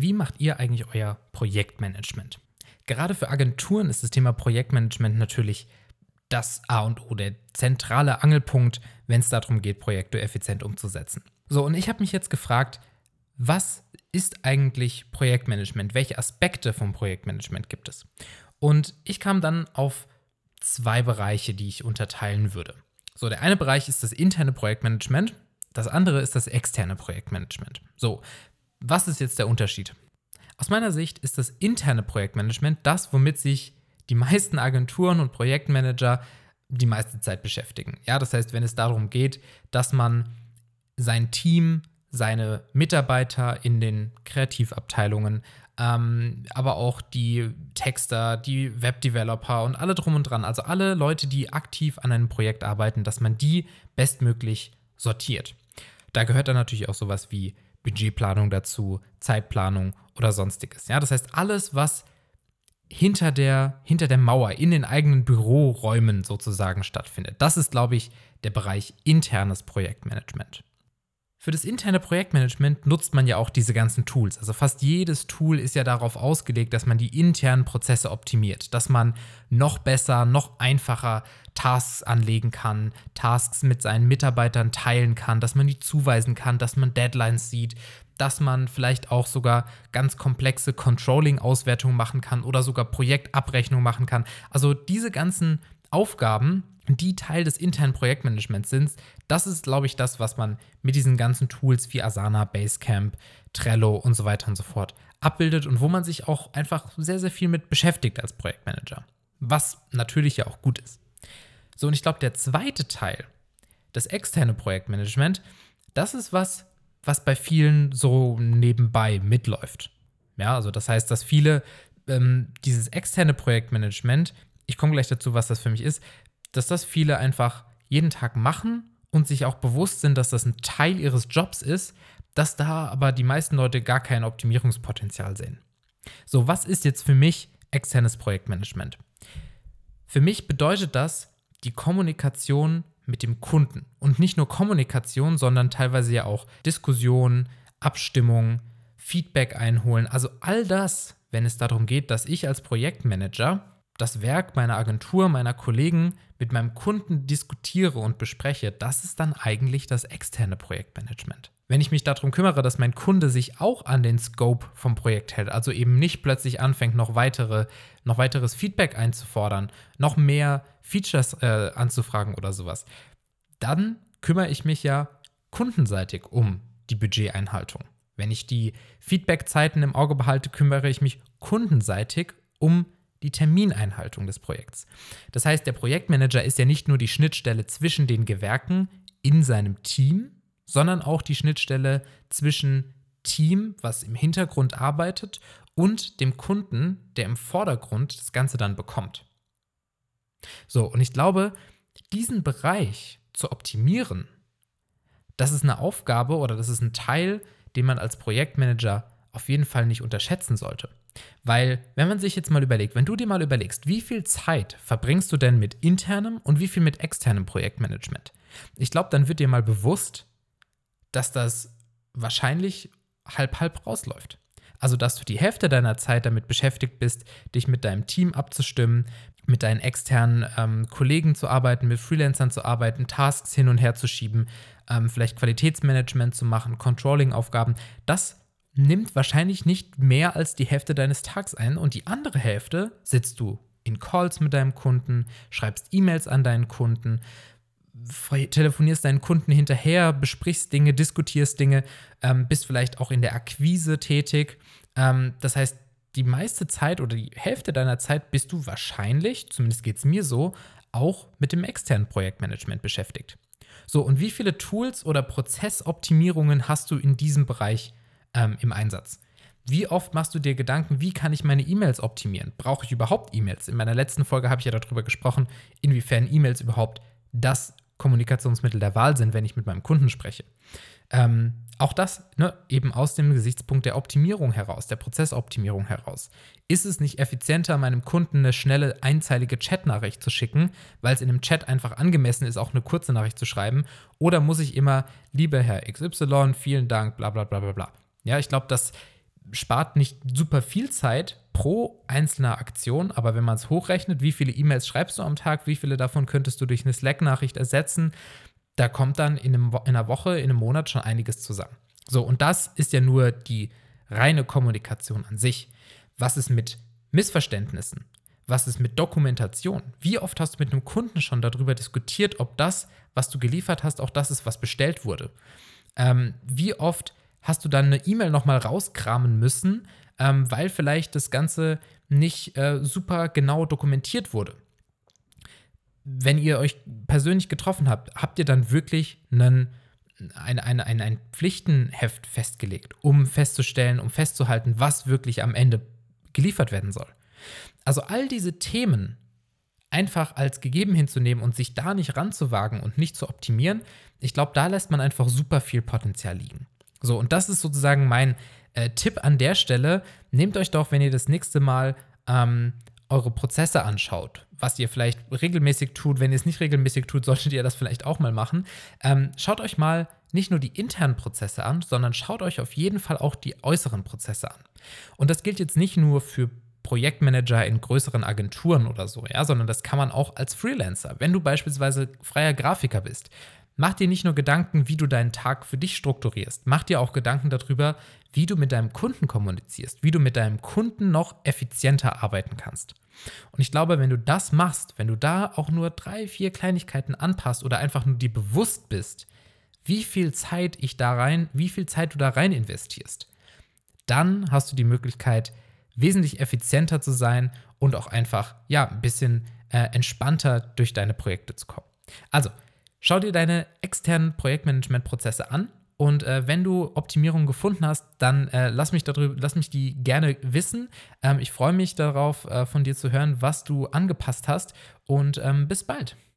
wie macht ihr eigentlich euer Projektmanagement? Gerade für Agenturen ist das Thema Projektmanagement natürlich das A und O, der zentrale Angelpunkt, wenn es darum geht, Projekte effizient umzusetzen. So, und ich habe mich jetzt gefragt, was ist eigentlich Projektmanagement? Welche Aspekte vom Projektmanagement gibt es? Und ich kam dann auf zwei Bereiche, die ich unterteilen würde. So, der eine Bereich ist das interne Projektmanagement, das andere ist das externe Projektmanagement. So, was ist jetzt der Unterschied? Aus meiner Sicht ist das interne Projektmanagement das, womit sich die meisten Agenturen und Projektmanager die meiste Zeit beschäftigen. Ja, das heißt, wenn es darum geht, dass man sein Team, seine Mitarbeiter in den Kreativabteilungen, ähm, aber auch die Texter, die Webdeveloper und alle drum und dran, also alle Leute, die aktiv an einem Projekt arbeiten, dass man die bestmöglich sortiert. Da gehört dann natürlich auch sowas wie Budgetplanung dazu, Zeitplanung oder sonstiges. Ja, das heißt, alles, was hinter der, hinter der Mauer in den eigenen Büroräumen sozusagen stattfindet. Das ist, glaube ich, der Bereich internes Projektmanagement. Für das interne Projektmanagement nutzt man ja auch diese ganzen Tools. Also fast jedes Tool ist ja darauf ausgelegt, dass man die internen Prozesse optimiert, dass man noch besser, noch einfacher Tasks anlegen kann, Tasks mit seinen Mitarbeitern teilen kann, dass man die zuweisen kann, dass man Deadlines sieht, dass man vielleicht auch sogar ganz komplexe Controlling-Auswertungen machen kann oder sogar Projektabrechnung machen kann. Also diese ganzen Aufgaben, die Teil des internen Projektmanagements sind, das ist, glaube ich, das, was man mit diesen ganzen Tools wie Asana, Basecamp, Trello und so weiter und so fort abbildet und wo man sich auch einfach sehr, sehr viel mit beschäftigt als Projektmanager. Was natürlich ja auch gut ist. So, und ich glaube, der zweite Teil, das externe Projektmanagement, das ist was, was bei vielen so nebenbei mitläuft. Ja, also das heißt, dass viele ähm, dieses externe Projektmanagement, ich komme gleich dazu, was das für mich ist, dass das viele einfach jeden Tag machen und sich auch bewusst sind, dass das ein Teil ihres Jobs ist, dass da aber die meisten Leute gar kein Optimierungspotenzial sehen. So, was ist jetzt für mich externes Projektmanagement? Für mich bedeutet das die Kommunikation mit dem Kunden. Und nicht nur Kommunikation, sondern teilweise ja auch Diskussion, Abstimmung, Feedback einholen. Also all das, wenn es darum geht, dass ich als Projektmanager das Werk meiner Agentur, meiner Kollegen mit meinem Kunden diskutiere und bespreche, das ist dann eigentlich das externe Projektmanagement. Wenn ich mich darum kümmere, dass mein Kunde sich auch an den Scope vom Projekt hält, also eben nicht plötzlich anfängt, noch, weitere, noch weiteres Feedback einzufordern, noch mehr Features äh, anzufragen oder sowas, dann kümmere ich mich ja kundenseitig um die Budgeteinhaltung. Wenn ich die Feedbackzeiten im Auge behalte, kümmere ich mich kundenseitig um die die Termineinhaltung des Projekts. Das heißt, der Projektmanager ist ja nicht nur die Schnittstelle zwischen den Gewerken in seinem Team, sondern auch die Schnittstelle zwischen Team, was im Hintergrund arbeitet, und dem Kunden, der im Vordergrund das Ganze dann bekommt. So, und ich glaube, diesen Bereich zu optimieren, das ist eine Aufgabe oder das ist ein Teil, den man als Projektmanager auf jeden Fall nicht unterschätzen sollte. Weil, wenn man sich jetzt mal überlegt, wenn du dir mal überlegst, wie viel Zeit verbringst du denn mit internem und wie viel mit externem Projektmanagement? Ich glaube, dann wird dir mal bewusst, dass das wahrscheinlich halb-halb rausläuft. Also, dass du die Hälfte deiner Zeit damit beschäftigt bist, dich mit deinem Team abzustimmen, mit deinen externen ähm, Kollegen zu arbeiten, mit Freelancern zu arbeiten, Tasks hin und her zu schieben, ähm, vielleicht Qualitätsmanagement zu machen, Controlling-Aufgaben. Das nimmt wahrscheinlich nicht mehr als die Hälfte deines Tags ein und die andere Hälfte sitzt du in Calls mit deinem Kunden, schreibst E-Mails an deinen Kunden, telefonierst deinen Kunden hinterher, besprichst Dinge, diskutierst Dinge, ähm, bist vielleicht auch in der Akquise tätig. Ähm, das heißt, die meiste Zeit oder die Hälfte deiner Zeit bist du wahrscheinlich, zumindest geht es mir so, auch mit dem externen Projektmanagement beschäftigt. So, und wie viele Tools oder Prozessoptimierungen hast du in diesem Bereich ähm, im Einsatz. Wie oft machst du dir Gedanken, wie kann ich meine E-Mails optimieren? Brauche ich überhaupt E-Mails? In meiner letzten Folge habe ich ja darüber gesprochen, inwiefern E-Mails überhaupt das Kommunikationsmittel der Wahl sind, wenn ich mit meinem Kunden spreche. Ähm, auch das ne, eben aus dem Gesichtspunkt der Optimierung heraus, der Prozessoptimierung heraus. Ist es nicht effizienter, meinem Kunden eine schnelle einzeilige Chatnachricht zu schicken, weil es in einem Chat einfach angemessen ist, auch eine kurze Nachricht zu schreiben? Oder muss ich immer, liebe Herr XY, vielen Dank, bla bla bla bla bla. Ja, ich glaube, dass spart nicht super viel Zeit pro einzelner Aktion, aber wenn man es hochrechnet, wie viele E-Mails schreibst du am Tag, wie viele davon könntest du durch eine Slack-Nachricht ersetzen, da kommt dann in, einem, in einer Woche, in einem Monat schon einiges zusammen. So, und das ist ja nur die reine Kommunikation an sich. Was ist mit Missverständnissen? Was ist mit Dokumentation? Wie oft hast du mit einem Kunden schon darüber diskutiert, ob das, was du geliefert hast, auch das ist, was bestellt wurde? Ähm, wie oft hast du dann eine E-Mail nochmal rauskramen müssen, ähm, weil vielleicht das Ganze nicht äh, super genau dokumentiert wurde? Wenn ihr euch persönlich getroffen habt, habt ihr dann wirklich einen ein, ein, ein, ein Pflichtenheft festgelegt, um festzustellen, um festzuhalten, was wirklich am Ende geliefert werden soll. Also all diese Themen einfach als gegeben hinzunehmen und sich da nicht ranzuwagen und nicht zu optimieren, ich glaube, da lässt man einfach super viel Potenzial liegen. So, und das ist sozusagen mein äh, Tipp an der Stelle. Nehmt euch doch, wenn ihr das nächste Mal ähm, eure Prozesse anschaut, was ihr vielleicht regelmäßig tut, wenn ihr es nicht regelmäßig tut, solltet ihr das vielleicht auch mal machen. Ähm, schaut euch mal nicht nur die internen Prozesse an, sondern schaut euch auf jeden Fall auch die äußeren Prozesse an. Und das gilt jetzt nicht nur für Projektmanager in größeren Agenturen oder so, ja, sondern das kann man auch als Freelancer. Wenn du beispielsweise freier Grafiker bist, mach dir nicht nur Gedanken, wie du deinen Tag für dich strukturierst, mach dir auch Gedanken darüber, wie du mit deinem Kunden kommunizierst, wie du mit deinem Kunden noch effizienter arbeiten kannst. Und ich glaube, wenn du das machst, wenn du da auch nur drei, vier Kleinigkeiten anpasst oder einfach nur dir bewusst bist, wie viel Zeit ich da rein, wie viel Zeit du da rein investierst, dann hast du die Möglichkeit, wesentlich effizienter zu sein und auch einfach, ja, ein bisschen äh, entspannter durch deine Projekte zu kommen. Also, schau dir deine externen Projektmanagement-Prozesse an und äh, wenn du Optimierungen gefunden hast, dann äh, lass, mich darüber, lass mich die gerne wissen. Ähm, ich freue mich darauf, äh, von dir zu hören, was du angepasst hast und ähm, bis bald.